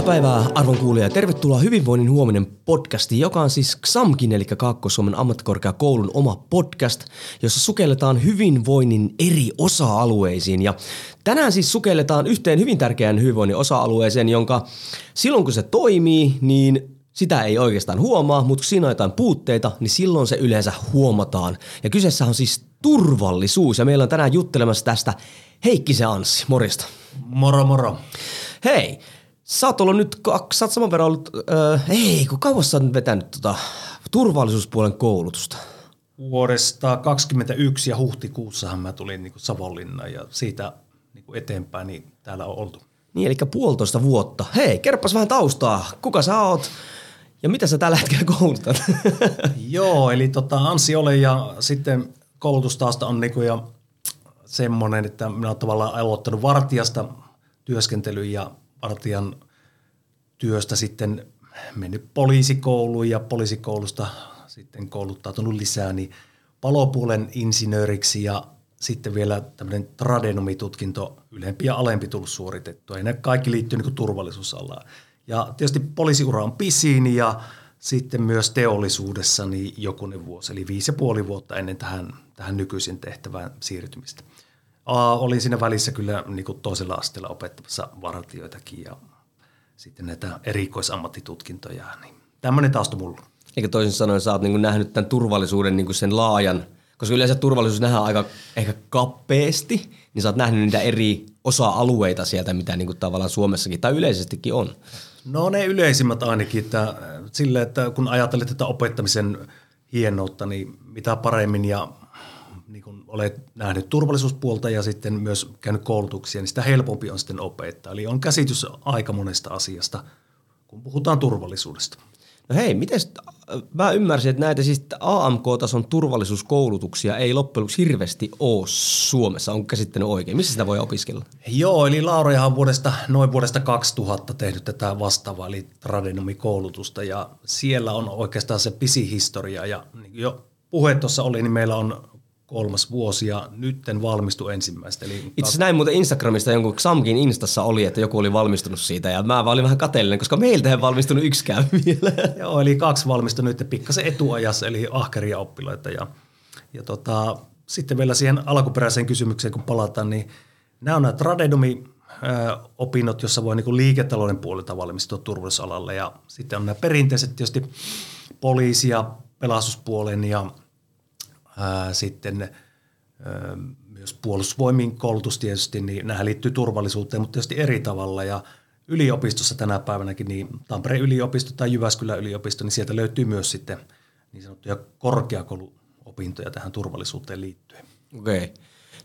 Hyvää päivää arvon kuulija ja tervetuloa Hyvinvoinnin huominen podcasti, joka on siis XAMKin eli Kaakkois-Suomen ammattikorkeakoulun oma podcast, jossa sukelletaan hyvinvoinnin eri osa-alueisiin. Ja tänään siis sukelletaan yhteen hyvin tärkeään hyvinvoinnin osa-alueeseen, jonka silloin kun se toimii, niin sitä ei oikeastaan huomaa, mutta kun siinä on jotain puutteita, niin silloin se yleensä huomataan. Ja kyseessä on siis turvallisuus ja meillä on tänään juttelemassa tästä Heikki se Anssi, morista. Moro moro. Hei, Sä oot ollut nyt, sä oot saman verran ollut, äh, ei kun kauas sä oot vetänyt tota, turvallisuuspuolen koulutusta? Vuodesta 2021 ja huhtikuussahan mä tulin niin Savonlinnaan ja siitä niin eteenpäin niin täällä on oltu. Niin, eli puolitoista vuotta. Hei, kerropas vähän taustaa. Kuka sä oot ja mitä sä tällä hetkellä koulutat? Joo, eli tota, Anssi ole ja sitten koulutustausta on niin ja semmoinen, että minä olen tavallaan aloittanut vartijasta työskentelyn ja vartijan työstä sitten mennyt poliisikouluun ja poliisikoulusta sitten kouluttautunut lisää, niin palopuolen insinööriksi ja sitten vielä tämmöinen tradenomitutkinto ylempi ja alempi tullut suoritettua. Ja ne kaikki liittyy niin turvallisuusalaan. Ja tietysti poliisiura on pisin ja sitten myös teollisuudessa niin jokunen vuosi, eli viisi ja puoli vuotta ennen tähän, tähän nykyisen tehtävään siirtymistä. Olin siinä välissä kyllä niin kuin toisella asteella opettamassa vartioitakin ja sitten näitä erikoisammattitutkintoja. Niin tämmöinen tausta mulla. Eikä toisin sanoen sä oot niin nähnyt tämän turvallisuuden niin sen laajan, koska yleensä turvallisuus nähdään aika ehkä kappeesti, niin sä oot nähnyt niitä eri osa-alueita sieltä, mitä niin kuin tavallaan Suomessakin tai yleisestikin on. No ne yleisimmät ainakin, että sille, että kun ajattelet tätä opettamisen hienoutta, niin mitä paremmin ja niin kun olet nähnyt turvallisuuspuolta ja sitten myös käynyt koulutuksia, niin sitä helpompi on sitten opettaa. Eli on käsitys aika monesta asiasta, kun puhutaan turvallisuudesta. No hei, miten mä ymmärsin, että näitä siis AMK-tason turvallisuuskoulutuksia ei loppujen lopuksi hirveästi ole Suomessa. On käsittänyt oikein? Missä sitä voi opiskella? Joo, eli Laura on vuodesta, noin vuodesta 2000 tehnyt tätä vastaavaa, eli tradenomikoulutusta, ja siellä on oikeastaan se pisi historia, ja niin jo puhe tuossa oli, niin meillä on kolmas vuosi ja nytten valmistu ensimmäistä. Eli Itse asiassa näin muuten Instagramista jonkun Xamkin Instassa oli, että joku oli valmistunut siitä ja mä olin vähän kateellinen, koska meiltä ei valmistunut yksikään vielä. Joo, eli kaksi valmistui nyt pikkasen etuajassa, eli ahkeria oppilaita ja, ja tota, sitten vielä siihen alkuperäiseen kysymykseen, kun palataan, niin nämä on nämä tradedomi opinnot, jossa voi niin liiketalouden puolelta valmistua turvallisuusalalle ja sitten on nämä perinteiset tietysti poliisi ja pelastuspuolen ja sitten myös puolustusvoimien koulutus tietysti, niin nämä liittyy turvallisuuteen, mutta tietysti eri tavalla ja yliopistossa tänä päivänäkin, niin Tampereen yliopisto tai Jyväskylän yliopisto, niin sieltä löytyy myös sitten niin sanottuja korkeakouluopintoja tähän turvallisuuteen liittyen. Okei. Okay.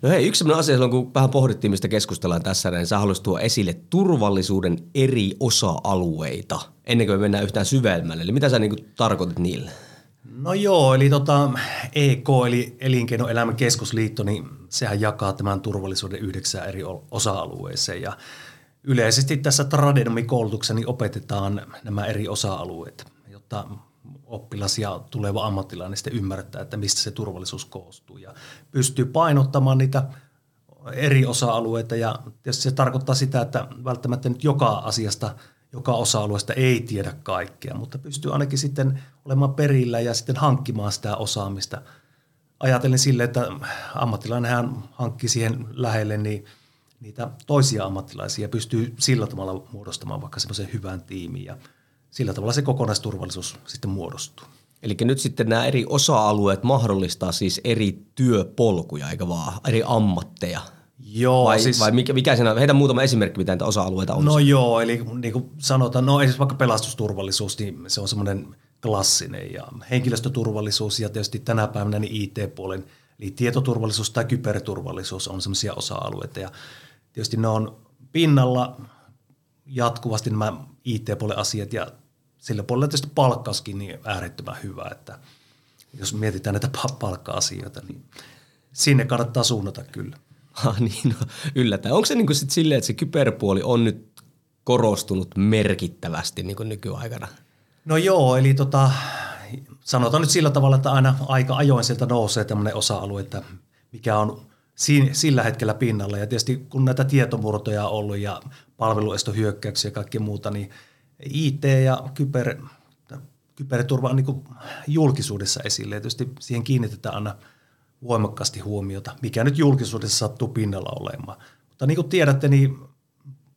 No hei, yksi sellainen asia silloin, kun vähän pohdittiin, mistä keskustellaan tässä, niin sä haluaisit tuoda esille turvallisuuden eri osa-alueita, ennen kuin me mennään yhtään syvemmälle. Eli mitä sä niin tarkoitit niillä? No joo, eli tota, EK eli Elinkeinoelämän keskusliitto, niin sehän jakaa tämän turvallisuuden yhdeksään eri osa-alueeseen. Ja yleisesti tässä tradenomikoulutuksessa niin opetetaan nämä eri osa-alueet, jotta oppilas ja tuleva ammattilainen sitten ymmärtää, että mistä se turvallisuus koostuu. Ja pystyy painottamaan niitä eri osa-alueita ja se tarkoittaa sitä, että välttämättä nyt joka asiasta – joka osa-alueesta ei tiedä kaikkea, mutta pystyy ainakin sitten olemaan perillä ja sitten hankkimaan sitä osaamista. Ajatellen sille, että ammattilainen hän hankkii siihen lähelle niin niitä toisia ammattilaisia pystyy sillä tavalla muodostamaan vaikka semmoisen hyvän tiimin ja sillä tavalla se kokonaisturvallisuus sitten muodostuu. Eli nyt sitten nämä eri osa-alueet mahdollistaa siis eri työpolkuja, eikä vaan eri ammatteja – Joo, vai, siis, vai mikä, mikä siinä, heitä muutama esimerkki, mitä näitä osa-alueita on. No joo, eli niin kuin sanotaan, no esimerkiksi vaikka pelastusturvallisuus, niin se on semmoinen klassinen ja henkilöstöturvallisuus ja tietysti tänä päivänä niin IT-puolen, eli tietoturvallisuus tai kyberturvallisuus on semmoisia osa-alueita ja tietysti ne on pinnalla jatkuvasti nämä IT-puolen asiat ja sillä puolella tietysti palkkauskin niin äärettömän hyvä, että jos mietitään näitä palkka-asioita, niin sinne kannattaa suunnata kyllä. Ha, niin, no, yllättäen. Onko se niin sitten silleen, että se kyberpuoli on nyt korostunut merkittävästi niin kuin nykyaikana? No joo, eli tota, sanotaan nyt sillä tavalla, että aina aika ajoin sieltä nousee tämmöinen osa-alue, että mikä on siinä, sillä hetkellä pinnalla. Ja tietysti kun näitä tietomurtoja on ollut ja palveluestohyökkäyksiä ja kaikkea muuta, niin IT ja kyber, kyberturva on niin julkisuudessa esille. Ja tietysti siihen kiinnitetään aina voimakkaasti huomiota, mikä nyt julkisuudessa sattuu pinnalla olemaan. Mutta niin kuin tiedätte, niin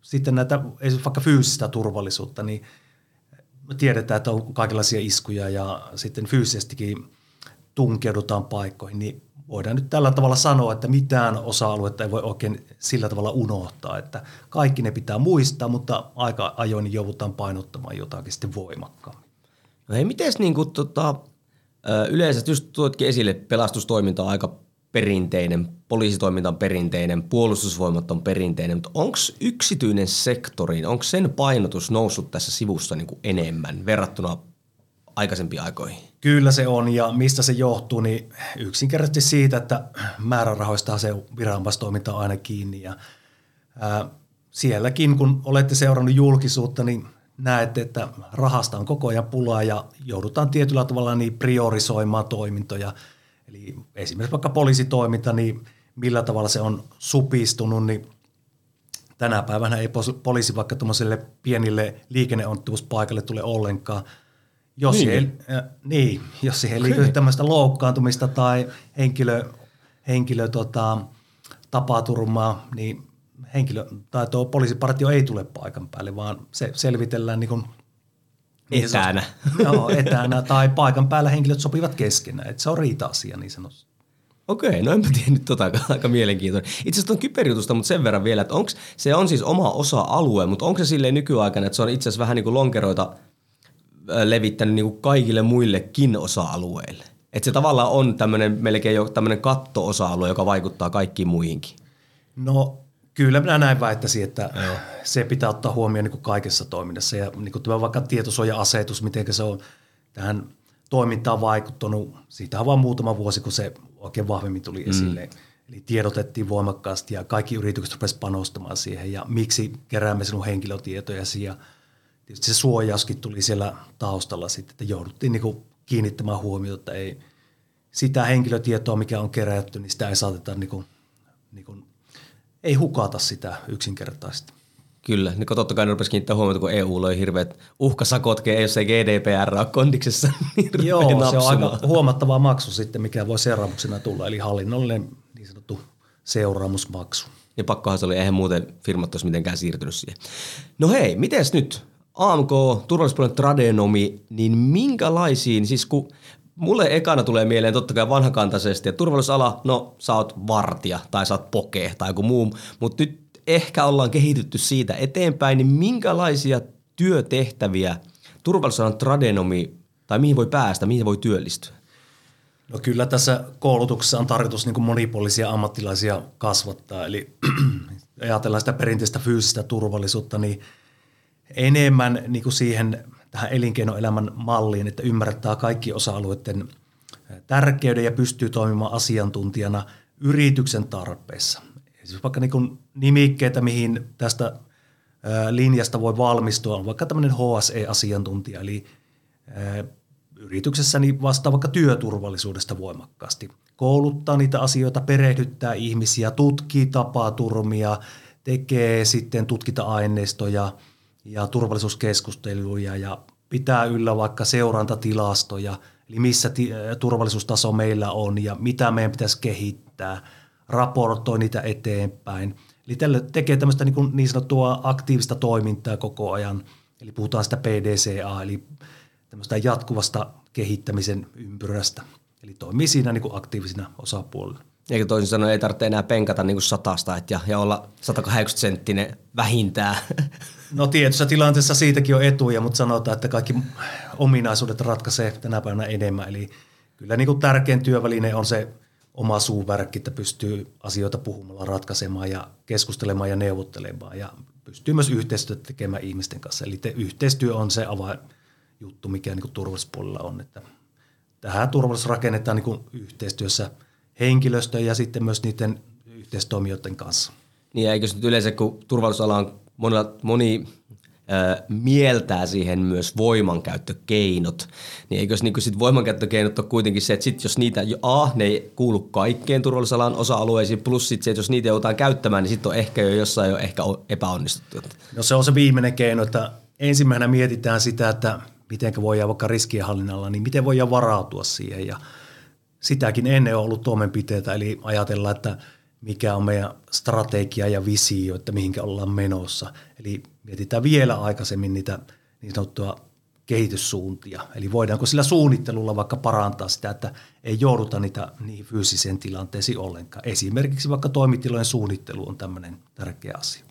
sitten näitä vaikka fyysistä turvallisuutta, niin me tiedetään, että on kaikenlaisia iskuja ja sitten fyysisestikin tunkeudutaan paikkoihin, niin voidaan nyt tällä tavalla sanoa, että mitään osa-aluetta ei voi oikein sillä tavalla unohtaa, että kaikki ne pitää muistaa, mutta aika ajoin joudutaan painottamaan jotakin sitten voimakkaammin. No hei, miten niin tota, yleensä just tuotkin esille, pelastustoiminta on aika perinteinen, poliisitoiminta on perinteinen, puolustusvoimat on perinteinen, mutta onko yksityinen sektori, onko sen painotus noussut tässä sivussa niin kuin enemmän verrattuna aikaisempiin aikoihin? Kyllä se on ja mistä se johtuu, niin yksinkertaisesti siitä, että määrärahoista se viranomaistoiminta on aina kiinni ja ää, sielläkin kun olette seurannut julkisuutta, niin näette, että rahasta on koko ajan pulaa ja joudutaan tietyllä tavalla niin priorisoimaan toimintoja. Eli esimerkiksi vaikka poliisitoiminta, niin millä tavalla se on supistunut, niin tänä päivänä ei poliisi vaikka tuommoiselle pienille liikenneonnettomuuspaikalle tule ollenkaan – jos niin. Siihen, äh, niin, jos siihen liittyy tämmöistä loukkaantumista tai henkilö, henkilö tota, tapaturmaa, niin henkilö, tai tuo poliisipartio ei tule paikan päälle, vaan se selvitellään niin kuin etänä. Joo, etänä tai paikan päällä henkilöt sopivat keskenään. Että se on riita-asia niin sanotusti. Okei, no enpä tiennyt tota, aika mielenkiintoinen. Itse asiassa on kyberjutusta, mutta sen verran vielä, että onks, se on siis oma osa-alue, mutta onko se silleen nykyaikana, että se on itse asiassa vähän niin kuin lonkeroita – levittänyt niin kuin kaikille muillekin osa-alueille. Että se tavallaan on tämmöinen melkein jo tämmöinen katto-osa-alue, joka vaikuttaa kaikkiin muihinkin. No kyllä minä näin väittäisin, että Joo. se pitää ottaa huomioon niin kuin kaikessa toiminnassa. Ja niin kuin tämä vaikka tietosuoja-asetus, miten se on tähän toimintaan vaikuttanut. Siitä on vain muutama vuosi, kun se oikein vahvemmin tuli mm. esille. Eli tiedotettiin voimakkaasti ja kaikki yritykset rupesivat panostamaan siihen ja miksi keräämme sinun henkilötietojasi ja – tietysti se suojauskin tuli siellä taustalla sitten, että jouduttiin niin kiinnittämään huomiota, että ei sitä henkilötietoa, mikä on kerätty, niin sitä ei saateta niin kuin, niin kuin, ei hukata sitä yksinkertaisesti. Kyllä, niin totta kai ne rupesi kiinnittää huomiota, kun EU löi hirveät uhkasakot, jos ei GDPR ole kondiksessa. Niin Joo, se on aika huomattava maksu sitten, mikä voi seuraamuksena tulla, eli hallinnollinen niin sanottu seuraamusmaksu. Ja pakkohan se oli, eihän muuten firmat olisi mitenkään siirtynyt siihen. No hei, miten nyt? AMK, turvallisuuspuolen tradenomi, niin minkälaisiin, siis kun mulle ekana tulee mieleen totta kai vanhakantaisesti, että turvallisuusala, no sä oot vartija tai sä oot poke tai joku muu, mutta nyt ehkä ollaan kehitytty siitä eteenpäin, niin minkälaisia työtehtäviä turvallisuusalan tradenomi tai mihin voi päästä, mihin voi työllistyä? No kyllä tässä koulutuksessa on tarkoitus niin monipuolisia ammattilaisia kasvattaa, eli ajatellaan sitä perinteistä fyysistä turvallisuutta, niin – enemmän niin kuin siihen tähän elinkeinoelämän malliin, että ymmärtää kaikki osa-alueiden tärkeyden ja pystyy toimimaan asiantuntijana yrityksen tarpeessa. Siis vaikka niin nimikkeitä, mihin tästä linjasta voi valmistua, on vaikka tämmöinen HSE-asiantuntija, eli yrityksessäni vastaa vaikka työturvallisuudesta voimakkaasti. Kouluttaa niitä asioita, perehdyttää ihmisiä, tutkii tapaturmia, tekee sitten tutkita-aineistoja – ja turvallisuuskeskusteluja ja pitää yllä vaikka seurantatilastoja, eli missä ti- turvallisuustaso meillä on ja mitä meidän pitäisi kehittää, raportoi niitä eteenpäin. Eli tälle tekee tämmöistä niin, niin sanottua aktiivista toimintaa koko ajan, eli puhutaan sitä PDCA, eli tämmöistä jatkuvasta kehittämisen ympyrästä. Eli toimii siinä niin kuin aktiivisina osapuolilla. Eikä toisin sanoen ei tarvitse enää penkata niin kuin satasta ja, ja olla 180 senttinen vähintään. No tietyssä tilanteessa siitäkin on etuja, mutta sanotaan, että kaikki ominaisuudet ratkaisee tänä päivänä enemmän. Eli kyllä niin kuin tärkein työväline on se oma suuvärkki, että pystyy asioita puhumalla ratkaisemaan ja keskustelemaan ja neuvottelemaan ja pystyy myös yhteistyötä tekemään ihmisten kanssa. Eli te, yhteistyö on se avainjuttu, mikä niin turvallisuuspuolella on. Että tähän turvallisuus rakennetaan niin yhteistyössä henkilöstön ja sitten myös niiden yhteistoimijoiden kanssa. Niin eikö nyt yleensä, kun turvallisuusala on monella, moni mieltää siihen myös voimankäyttökeinot. Niin eikö niin sit voimankäyttökeinot ole kuitenkin se, että sit jos niitä, A, ne ei kuulu kaikkeen turvallisuusalan osa-alueisiin, plus sit se, että jos niitä joudutaan käyttämään, niin sitten on ehkä jo jossain jo ehkä epäonnistuttu. No se on se viimeinen keino, että ensimmäisenä mietitään sitä, että miten voidaan vaikka riskienhallinnalla, niin miten voidaan varautua siihen ja sitäkin ennen on ollut toimenpiteitä, eli ajatellaan, että mikä on meidän strategia ja visio, että mihinkä ollaan menossa. Eli mietitään vielä aikaisemmin niitä niin sanottua kehityssuuntia. Eli voidaanko sillä suunnittelulla vaikka parantaa sitä, että ei jouduta niitä niihin fyysiseen tilanteisiin ollenkaan. Esimerkiksi vaikka toimitilojen suunnittelu on tämmöinen tärkeä asia.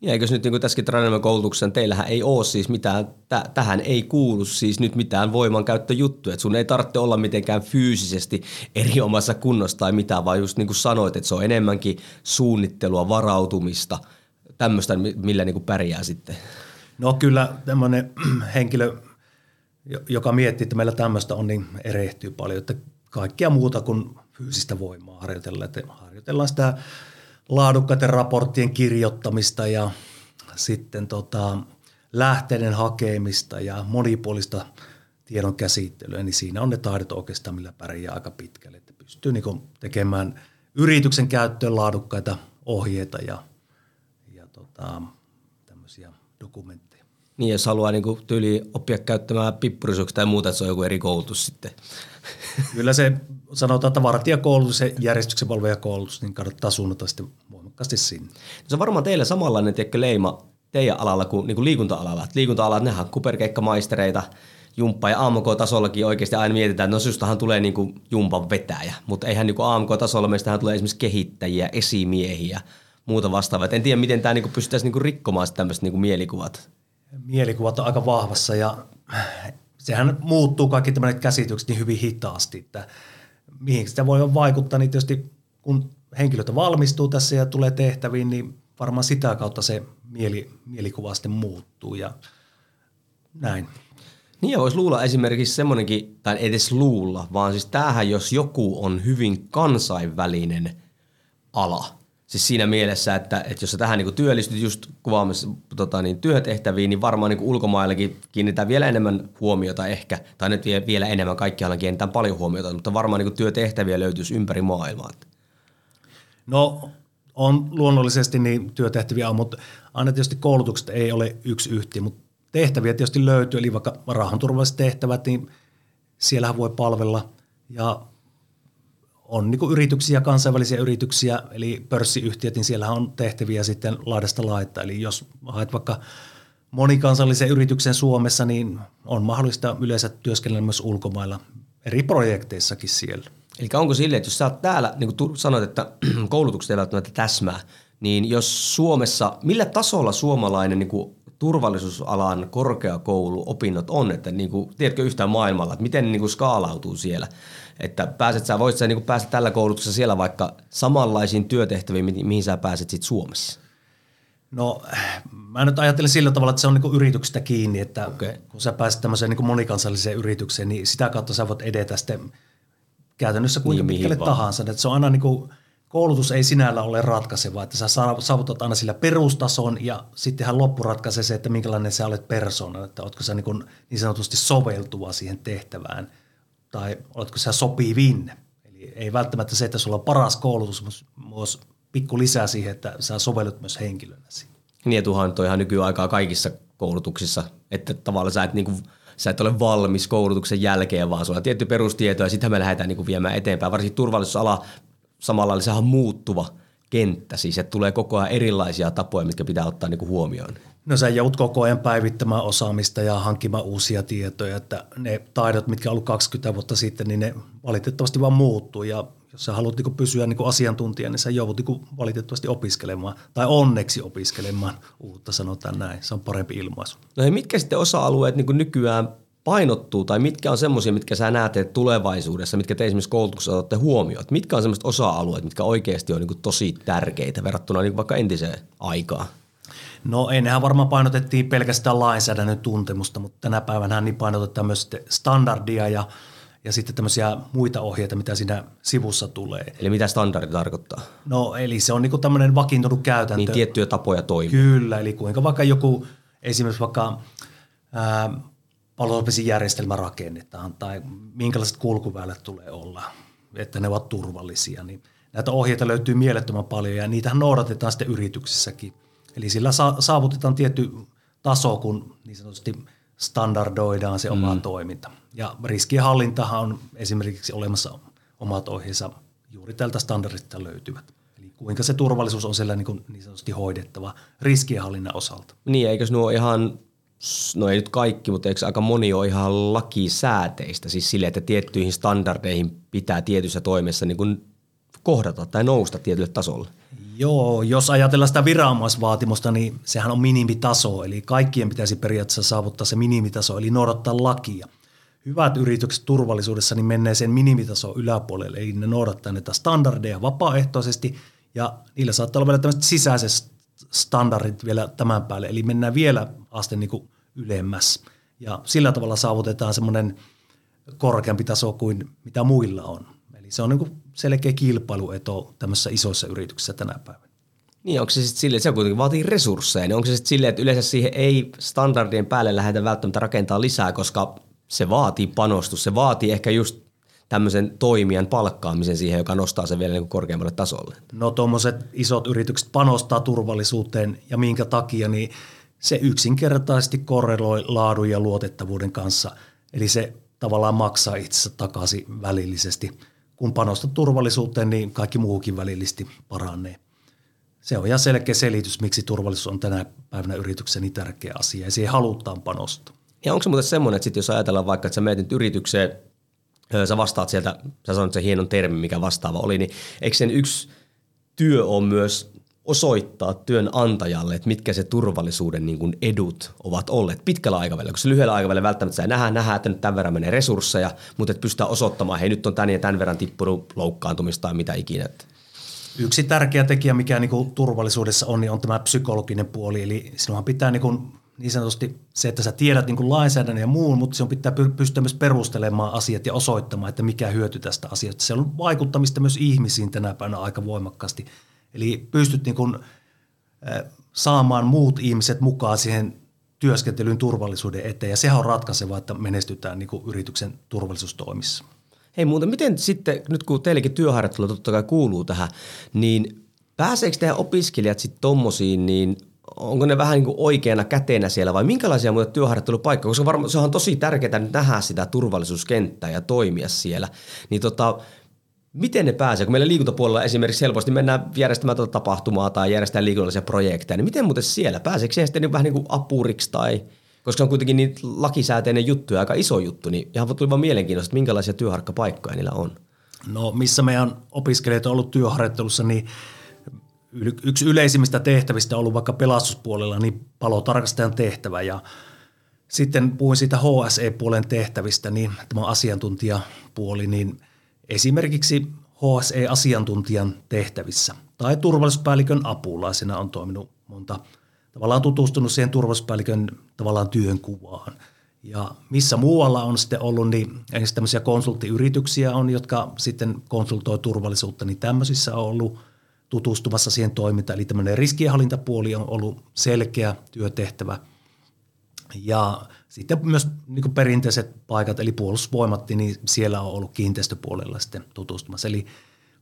Ja eikö nyt niin kuin tässäkin Trademan koulutuksen, teillähän ei ole siis mitään, t- tähän ei kuulu siis nyt mitään voimankäyttöjuttuja, että sun ei tarvitse olla mitenkään fyysisesti eri omassa kunnossa tai mitään, vaan just niin kuin sanoit, että se on enemmänkin suunnittelua, varautumista, tämmöistä, millä niin kuin pärjää sitten. No kyllä tämmöinen henkilö, joka miettii, että meillä tämmöistä on, niin erehtyy paljon, että kaikkea muuta kuin fyysistä voimaa harjoitellaan, että harjoitellaan sitä laadukkaiden raporttien kirjoittamista ja sitten tota, lähteiden hakemista ja monipuolista tiedon käsittelyä, niin siinä on ne taidot oikeastaan, millä pärjää aika pitkälle. Että pystyy niin tekemään yrityksen käyttöön laadukkaita ohjeita ja, ja tota, tämmöisiä dokumentteja. Niin, jos haluaa niin kuin, tyyli oppia käyttämään pippurisuuksia tai muuta, että se on joku eri koulutus sitten. Kyllä se sanotaan, että vartijakoulutus ja järjestyksen valvojakoulutus, niin kannattaa suunnata sitten voimakkaasti sinne. Se on varmaan teillä samanlainen tiedätkö, leima teidän alalla kuin, niin kuin liikunta-alalla. liikunta-alat, nehän on kuperkeikkamaistereita, jumppa ja AMK-tasollakin oikeasti aina mietitään, että no sustahan tulee niin kuin jumpan vetäjä, mutta eihän niin kuin AMK-tasolla meistähän tulee esimerkiksi kehittäjiä, esimiehiä, muuta vastaavaa. En tiedä, miten tämä niin pystyttäisiin niin rikkomaan tämmöiset niin mielikuvat. Mielikuvat on aika vahvassa ja sehän muuttuu kaikki tämmöiset käsitykset niin hyvin hitaasti, että mihin sitä voi vaikuttaa, niin tietysti kun henkilöt valmistuu tässä ja tulee tehtäviin, niin varmaan sitä kautta se mieli, mielikuva sitten muuttuu ja näin. Niin ja voisi luulla esimerkiksi semmoinenkin, tai edes luulla, vaan siis tämähän jos joku on hyvin kansainvälinen ala – Siis siinä mielessä, että, että jos sä tähän niin työllistyt just kuvaamassa tota, niin työtehtäviin, niin varmaan niin ulkomaillakin kiinnitetään vielä enemmän huomiota ehkä, tai nyt vielä enemmän, kaikkialla kiinnitetään paljon huomiota, mutta varmaan niin työtehtäviä löytyisi ympäri maailmaa. No on luonnollisesti niin työtehtäviä on, mutta aina tietysti koulutukset ei ole yksi yhtiö, mutta tehtäviä tietysti löytyy, eli vaikka rauhanturvalliset tehtävät, niin siellähän voi palvella ja on niin yrityksiä, kansainvälisiä yrityksiä, eli pörssiyhtiöt, niin siellä on tehtäviä sitten laidasta laittaa. Eli jos haet vaikka monikansallisen yrityksen Suomessa, niin on mahdollista yleensä työskennellä myös ulkomailla eri projekteissakin siellä. Eli onko sille, että jos sä oot täällä, niin kuin sanoit, että koulutukset ei välttämättä täsmää, niin jos Suomessa, millä tasolla suomalainen niin kuin turvallisuusalan korkeakouluopinnot on, että niin kuin, tiedätkö yhtään maailmalla, että miten ne niin kuin skaalautuu siellä? Että pääset sä, voit sä niin päästä tällä koulutuksessa siellä vaikka samanlaisiin työtehtäviin, mihin sä pääset sitten Suomessa? No mä nyt ajattelen sillä tavalla, että se on niin yrityksestä kiinni, että okay. kun sä pääset tämmöiseen niin monikansalliseen yritykseen, niin sitä kautta sä voit edetä sitten käytännössä kuinka niin, pitkälle tahansa. Että se on aina niin kuin, koulutus ei sinällä ole ratkaiseva, että sä saavutat aina sillä perustason ja sittenhän loppu ratkaisee se, että minkälainen sä olet persona, että oletko sä niin, kuin niin sanotusti soveltuva siihen tehtävään – tai oletko sä sopivin. Eli ei välttämättä se, että sulla on paras koulutus, mutta myös pikku lisää siihen, että sä sovellut myös henkilönä siihen. Niin ja tuohan on ihan nykyaikaa kaikissa koulutuksissa, että tavallaan sä et, niin kuin, sä et ole valmis koulutuksen jälkeen, vaan sulla on tietty perustieto ja sitten me lähdetään niin kuin viemään eteenpäin. Varsinkin turvallisuusala samalla sehän on muuttuva kenttä, siis että tulee koko ajan erilaisia tapoja, mitkä pitää ottaa niin kuin huomioon. No sä joudut koko ajan päivittämään osaamista ja hankkimaan uusia tietoja, että ne taidot, mitkä on ollut 20 vuotta sitten, niin ne valitettavasti vaan muuttuu ja jos sä haluat niin pysyä niin asiantuntija, niin sä joudut niin valitettavasti opiskelemaan tai onneksi opiskelemaan uutta, sanotaan näin. Se on parempi ilmaisu. No ja mitkä sitten osa-alueet niin nykyään painottuu tai mitkä on semmoisia, mitkä sä näet että tulevaisuudessa, mitkä te esimerkiksi koulutuksessa otatte huomioon? Mitkä on semmoiset osa-alueet, mitkä oikeasti on niin tosi tärkeitä verrattuna niin vaikka entiseen aikaan? No ennenhän varmaan painotettiin pelkästään lainsäädännön tuntemusta, mutta tänä päivänä niin painotetaan myös standardia ja, ja sitten tämmöisiä muita ohjeita, mitä siinä sivussa tulee. Eli mitä standardi tarkoittaa? No eli se on niin tämmöinen vakiintunut käytäntö. Niin tiettyjä tapoja toimia. Kyllä, eli kuinka vaikka joku esimerkiksi vaikka ää, järjestelmä rakennetaan tai minkälaiset kulkuväylät tulee olla, että ne ovat turvallisia, niin näitä ohjeita löytyy mielettömän paljon ja niitähän noudatetaan sitten yrityksissäkin. Eli sillä saavutetaan tietty taso, kun niin sanotusti standardoidaan se oma mm. toiminta. Ja riskienhallintahan on esimerkiksi olemassa omat ohjeensa juuri tältä standardista löytyvät. Eli kuinka se turvallisuus on siellä niin, kuin niin sanotusti hoidettava riskienhallinnan osalta. Niin, eikö nuo ihan no ei nyt kaikki, mutta eikö aika moni ole ihan lakisääteistä, siis sille, että tiettyihin standardeihin pitää tietyissä toimessa niin kuin kohdata tai nousta tietylle tasolle? Joo, jos ajatellaan sitä viranomaisvaatimusta, niin sehän on minimitaso, eli kaikkien pitäisi periaatteessa saavuttaa se minimitaso, eli noudattaa lakia. Hyvät yritykset turvallisuudessa niin menee sen minimitaso yläpuolelle, eli ne noudattaa näitä standardeja vapaaehtoisesti, ja niillä saattaa olla vielä tämmöiset sisäiset standardit vielä tämän päälle, eli mennään vielä aste niin kuin ylemmäs. Ja sillä tavalla saavutetaan semmoinen korkeampi taso kuin mitä muilla on. Eli se on niin selkeä kilpailueto tämmöisissä isoissa yrityksissä tänä päivänä. Niin, onko se sitten silleen, se kuitenkin vaatii resursseja, niin onko se sitten silleen, että yleensä siihen ei standardien päälle lähdetä välttämättä rakentaa lisää, koska se vaatii panostus, se vaatii ehkä just tämmöisen toimijan palkkaamisen siihen, joka nostaa sen vielä niin korkeammalle tasolle? No tuommoiset isot yritykset panostaa turvallisuuteen ja minkä takia, niin se yksinkertaisesti korreloi laadun ja luotettavuuden kanssa. Eli se tavallaan maksaa itsensä takaisin välillisesti. Kun panostat turvallisuuteen, niin kaikki muukin välillisesti paranee. Se on ihan selkeä selitys, miksi turvallisuus on tänä päivänä yrityksessä niin tärkeä asia ja siihen halutaan panostaa. Ja onko se muuten semmoinen, että sit jos ajatellaan vaikka, että sä menet nyt yritykseen, sä vastaat sieltä, sä sanoit se hienon termi, mikä vastaava oli, niin eikö sen yksi työ on myös osoittaa työnantajalle, että mitkä se turvallisuuden niin kuin edut ovat olleet pitkällä aikavälillä, koska lyhyellä aikavälillä välttämättä sä nähdään, nähdään, että nyt tämän verran menee resursseja, mutta että pystytään osoittamaan, hei nyt on tän ja tämän verran tippunut loukkaantumista tai mitä ikinä. Yksi tärkeä tekijä, mikä niin kuin turvallisuudessa on, niin on tämä psykologinen puoli, eli sinunhan pitää niin kuin niin sanotusti se, että sä tiedät niin kuin lainsäädännön ja muun, mutta sinun pitää pystyä myös perustelemaan asiat ja osoittamaan, että mikä hyöty tästä asiasta. Se on vaikuttamista myös ihmisiin tänä päivänä aika voimakkaasti. Eli pystyt niin kuin, saamaan muut ihmiset mukaan siihen työskentelyn turvallisuuden eteen, ja sehän on ratkaiseva, että menestytään niin kuin yrityksen turvallisuustoimissa. Hei muuten, miten sitten, nyt kun teillekin työharjoittelu totta kai kuuluu tähän, niin pääseekö teidän opiskelijat sitten tommosiin, niin onko ne vähän niin kuin oikeana käteenä siellä vai minkälaisia muuta työharjoittelupaikkoja, koska varmaan se on tosi tärkeää nähdä sitä turvallisuuskenttää ja toimia siellä. Niin tota, miten ne pääsee? Kun meillä liikuntapuolella esimerkiksi helposti mennään järjestämään tuota tapahtumaa tai järjestetään liikunnallisia projekteja, niin miten muuten siellä? Pääseekö se sitten vähän niin kuin apuriksi tai koska on kuitenkin niin lakisääteinen juttu ja aika iso juttu, niin ihan tuli vaan mielenkiintoista, että minkälaisia työharkkapaikkoja niillä on. No missä meidän opiskelijat on ollut työharjoittelussa, niin yksi yleisimmistä tehtävistä ollut vaikka pelastuspuolella niin palotarkastajan tehtävä. Ja sitten puhuin siitä HSE-puolen tehtävistä, niin tämä asiantuntijapuoli, niin esimerkiksi HSE-asiantuntijan tehtävissä tai turvallisuuspäällikön apulaisena on toiminut monta, tavallaan tutustunut siihen turvallisuuspäällikön tavallaan työnkuvaan. Ja missä muualla on sitten ollut, niin esimerkiksi tämmöisiä konsulttiyrityksiä on, jotka sitten konsultoi turvallisuutta, niin tämmöisissä on ollut tutustumassa siihen toimintaan. Eli tämmöinen riskienhallintapuoli on ollut selkeä työtehtävä. Ja sitten myös niin perinteiset paikat, eli puolustusvoimat, niin siellä on ollut kiinteistöpuolella sitten tutustumassa. Eli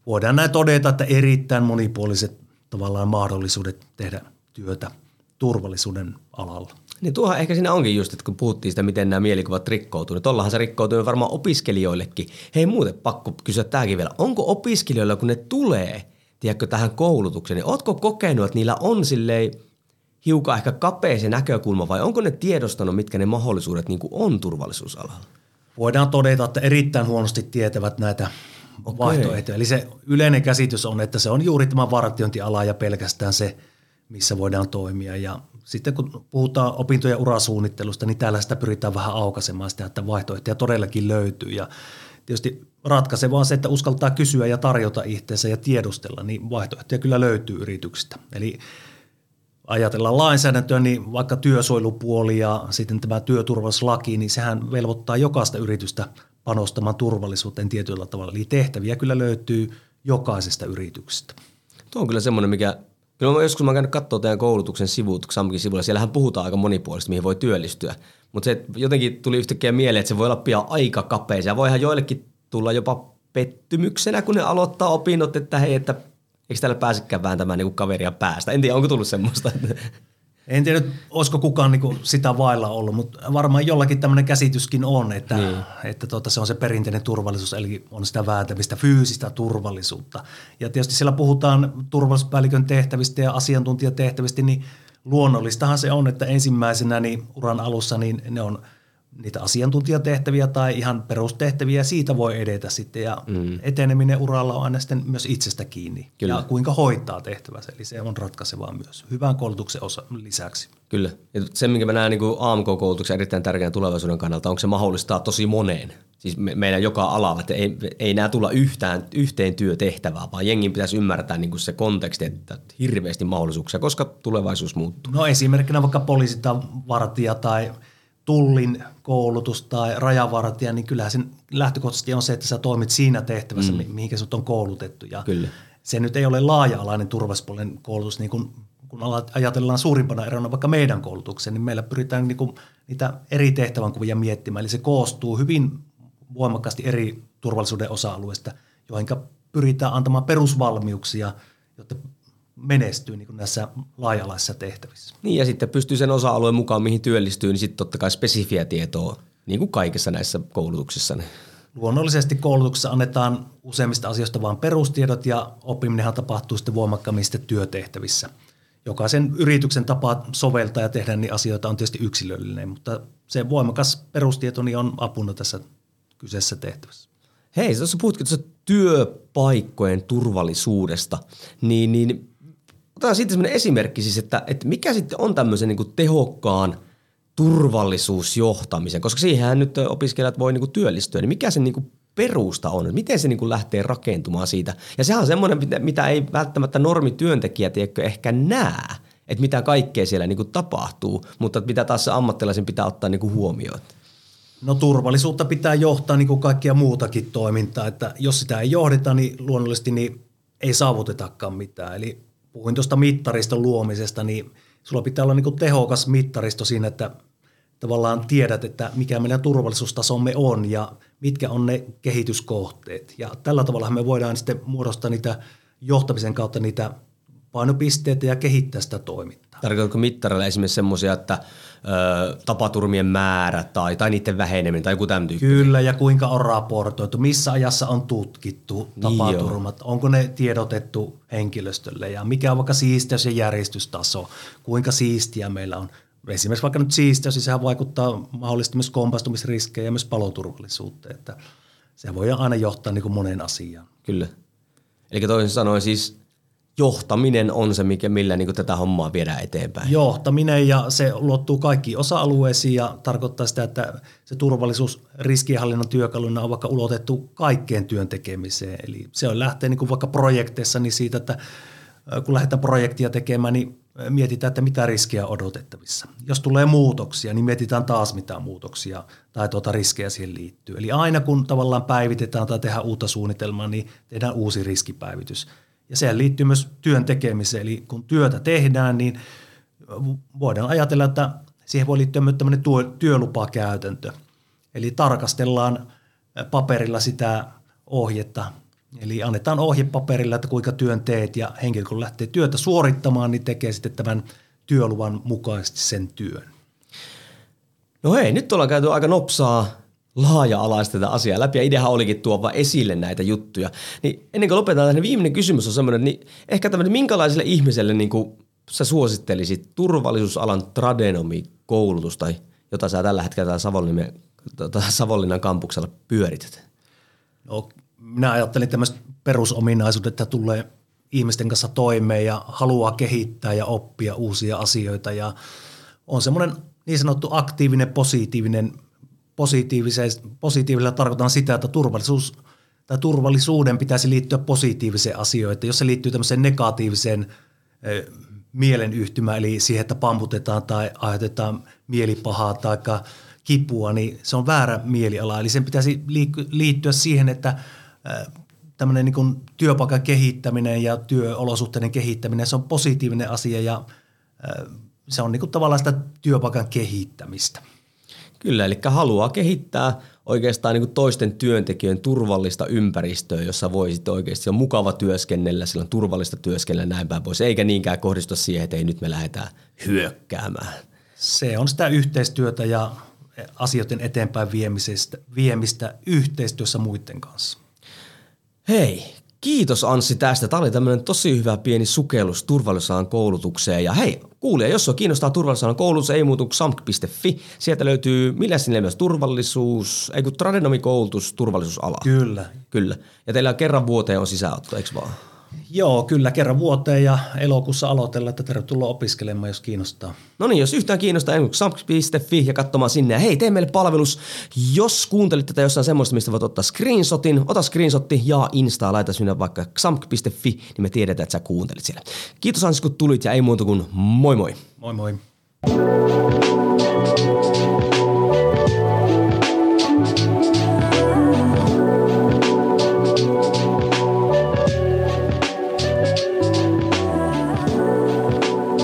voidaan näin todeta, että erittäin monipuoliset tavallaan mahdollisuudet tehdä työtä turvallisuuden alalla. Niin tuohan ehkä siinä onkin just, että kun puhuttiin sitä, miten nämä mielikuvat rikkoutuu, niin tollahan se rikkoutuu varmaan opiskelijoillekin. Hei muuten pakko kysyä tämäkin vielä. Onko opiskelijoilla, kun ne tulee, tiedätkö, tähän koulutukseen, niin ootko kokenut, että niillä on silleen hiukan ehkä kapea se näkökulma vai onko ne tiedostanut, mitkä ne mahdollisuudet niin on turvallisuusalalla? Voidaan todeta, että erittäin huonosti tietävät näitä okay. vaihtoehtoja. Eli se yleinen käsitys on, että se on juuri tämä vartiointiala ja pelkästään se, missä voidaan toimia. Ja sitten kun puhutaan opinto- ja urasuunnittelusta, niin täällä sitä pyritään vähän aukaisemaan sitä, että vaihtoehtoja todellakin löytyy. Ja tietysti ratkaisevaa on se, että uskaltaa kysyä ja tarjota itseensä ja tiedustella, niin vaihtoehtoja kyllä löytyy yrityksistä. Eli ajatellaan lainsäädäntöä, niin vaikka työsuojelupuoli ja sitten tämä työturvallisuuslaki, niin sehän velvoittaa jokaista yritystä panostamaan turvallisuuteen tietyllä tavalla. Eli tehtäviä kyllä löytyy jokaisesta yrityksestä. Tuo on kyllä semmoinen, mikä Kyllä mä joskus mä oon käynyt katsoa teidän koulutuksen sivut SAMKin sivuilla. Siellähän puhutaan aika monipuolisesti, mihin voi työllistyä. Mutta se jotenkin tuli yhtäkkiä mieleen, että se voi olla pian aika kapea. Ja voihan joillekin tulla jopa pettymyksenä, kun ne aloittaa opinnot, että hei, että eikö täällä pääsekään vääntämään niin kaveria päästä. En tiedä, onko tullut semmoista. En tiedä, olisiko kukaan niin sitä vailla ollut, mutta varmaan jollakin tämmöinen käsityskin on, että, niin. että tuota, se on se perinteinen turvallisuus, eli on sitä vääntämistä, fyysistä turvallisuutta. Ja tietysti siellä puhutaan turvallisuuspäällikön tehtävistä ja asiantuntijatehtävistä, niin luonnollistahan se on, että ensimmäisenä niin uran alussa niin ne on – niitä asiantuntijatehtäviä tai ihan perustehtäviä, siitä voi edetä sitten ja mm. eteneminen uralla on aina sitten myös itsestä kiinni Kyllä. ja kuinka hoitaa tehtävänsä, eli se on ratkaisevaa myös hyvän koulutuksen osa lisäksi. Kyllä, ja se minkä mä näen niin AMK-koulutuksen erittäin tärkeän tulevaisuuden kannalta, onko se mahdollistaa tosi moneen, siis me, meidän joka alalla, että ei, ei nämä tulla yhtään, yhteen työtehtävään, vaan jengin pitäisi ymmärtää niin se konteksti, että hirveästi mahdollisuuksia, koska tulevaisuus muuttuu. No esimerkkinä vaikka poliisi tai vartija tai – tullin koulutus tai rajavartija, niin kyllähän sen lähtökohtaisesti on se, että sä toimit siinä tehtävässä, mm. mihinkä sut on koulutettu. Ja Kyllä. se nyt ei ole laaja-alainen turvallisuuspuolen koulutus, niin kun, kun ajatellaan suurimpana erona vaikka meidän koulutuksen, niin meillä pyritään niin kuin niitä eri tehtävänkuvia miettimään. Eli se koostuu hyvin voimakkaasti eri turvallisuuden osa-alueista, joihin pyritään antamaan perusvalmiuksia, jotta menestyy niin näissä laajalaisissa tehtävissä. Niin ja sitten pystyy sen osa-alueen mukaan, mihin työllistyy, niin sitten totta kai spesifiä tietoa, niin kuin kaikissa näissä koulutuksissa. Luonnollisesti koulutuksessa annetaan useimmista asioista vain perustiedot ja oppiminenhan tapahtuu sitten voimakkaammin sitten työtehtävissä. Jokaisen yrityksen tapa soveltaa ja tehdä niin asioita on tietysti yksilöllinen, mutta se voimakas perustieto niin on apuna tässä kyseessä tehtävässä. Hei, tuossa puhutkin tuossa työpaikkojen turvallisuudesta, niin, niin otetaan siitä sellainen esimerkki siis, että, että mikä sitten on tämmöisen niin tehokkaan turvallisuusjohtamisen, koska siihen nyt opiskelijat voi niin työllistyä, niin mikä se niin perusta on, miten se niin lähtee rakentumaan siitä. Ja sehän on semmoinen, mitä ei välttämättä normityöntekijä tiedätkö, ehkä näe, että mitä kaikkea siellä niin tapahtuu, mutta mitä taas se ammattilaisen pitää ottaa niin huomioon. No turvallisuutta pitää johtaa niin kuin kaikkia muutakin toimintaa, että jos sitä ei johdeta, niin luonnollisesti niin ei saavutetakaan mitään. Eli puhuin tuosta mittariston luomisesta, niin sulla pitää olla niin tehokas mittaristo siinä, että tavallaan tiedät, että mikä meidän turvallisuustasomme on ja mitkä on ne kehityskohteet. Ja tällä tavalla me voidaan sitten muodostaa niitä johtamisen kautta niitä painopisteitä ja kehittää sitä toimintaa. Tarkoitatko mittareilla esimerkiksi semmoisia, että ö, tapaturmien määrä tai, tai niiden väheneminen tai joku tämän tyyppinen? Kyllä, ja kuinka on raportoitu, missä ajassa on tutkittu niin tapaturmat, niin onko ne tiedotettu henkilöstölle ja mikä on vaikka siisteys- ja järjestystaso, kuinka siistiä meillä on. Esimerkiksi vaikka nyt siisteys, niin sehän vaikuttaa mahdollisesti myös kompastumisriskejä ja myös paloturvallisuuteen, että se voi aina johtaa niin kuin moneen asiaan. Kyllä. Eli toisin sanoen siis johtaminen on se, mikä, millä niin tätä hommaa viedään eteenpäin. Johtaminen ja se luottuu kaikkiin osa-alueisiin ja tarkoittaa sitä, että se turvallisuus riskienhallinnan työkaluna on vaikka ulotettu kaikkeen työn tekemiseen. Eli se on lähtee niin vaikka projekteissa niin siitä, että kun lähdetään projektia tekemään, niin mietitään, että mitä riskejä on odotettavissa. Jos tulee muutoksia, niin mietitään taas mitä muutoksia tai tuota riskejä siihen liittyy. Eli aina kun tavallaan päivitetään tai tehdään uutta suunnitelmaa, niin tehdään uusi riskipäivitys – ja sehän liittyy myös työn tekemiseen. Eli kun työtä tehdään, niin voidaan ajatella, että siihen voi liittyä myös tämmöinen työlupakäytäntö. Eli tarkastellaan paperilla sitä ohjetta. Eli annetaan ohje paperilla, että kuinka työn teet ja henkilö kun lähtee työtä suorittamaan, niin tekee sitten tämän työluvan mukaisesti sen työn. No hei, nyt ollaan käyty aika nopsaa laaja-alaista tätä asiaa läpi ja ideahan olikin tuoda vain näitä juttuja. Niin ennen kuin lopetetaan, niin viimeinen kysymys on semmoinen, niin ehkä tämmöinen, minkälaiselle ihmiselle niin kuin sä suosittelisit turvallisuusalan tradenomikoulutusta, jota sä tällä hetkellä täällä Savonlinnan, tota, Savonlinnan kampuksella pyörität? No, minä ajattelin tämmöistä perusominaisuudet, että tulee ihmisten kanssa toimeen ja haluaa kehittää ja oppia uusia asioita ja on semmoinen niin sanottu aktiivinen, positiivinen positiivisella tarkoitan sitä, että turvallisuus tai turvallisuuden pitäisi liittyä positiiviseen asioihin. Jos se liittyy tämmöiseen negatiiviseen mielenyhtymä, eli siihen, että pamputetaan tai aiheutetaan mielipahaa tai kipua, niin se on väärä mieliala. Eli sen pitäisi liittyä siihen, että tämmöinen niin työpaikan kehittäminen ja työolosuhteiden kehittäminen, se on positiivinen asia ja se on niin kuin tavallaan sitä työpaikan kehittämistä. Kyllä, eli haluaa kehittää oikeastaan niin kuin toisten työntekijöiden turvallista ympäristöä, jossa voi sitten oikeasti on mukava työskennellä, sillä on turvallista työskennellä näin päin pois, eikä niinkään kohdistu siihen, että ei nyt me lähdetään hyökkäämään. Se on sitä yhteistyötä ja asioiden eteenpäin viemisestä, viemistä yhteistyössä muiden kanssa. Hei, kiitos Anssi tästä. Tämä oli tämmöinen tosi hyvä pieni sukellus turvallisuusalan koulutukseen. Ja hei, kuulija, jos on kiinnostaa turvallisuusalan koulutus, ei muutu samk.fi. Sieltä löytyy, millä sinne myös turvallisuus, ei kun tradenomikoulutus, turvallisuusala. Kyllä. Kyllä. Ja teillä kerran vuoteen on sisäänotto, eikö vaan? Joo, kyllä kerran vuoteen ja elokuussa aloitella, että tervetuloa opiskelemaan, jos kiinnostaa. No niin, jos yhtään kiinnostaa, samp.fi ja katsomaan sinne. Ja hei, tee meille palvelus, jos kuuntelit tätä jossain semmoista, mistä voit ottaa screenshotin, ota screenshotti ja Insta, laita sinne vaikka samp.fi, niin me tiedetään, että sä kuuntelit siellä. Kiitos Ansi, kun tulit ja ei muuta kuin moi moi. Moi moi.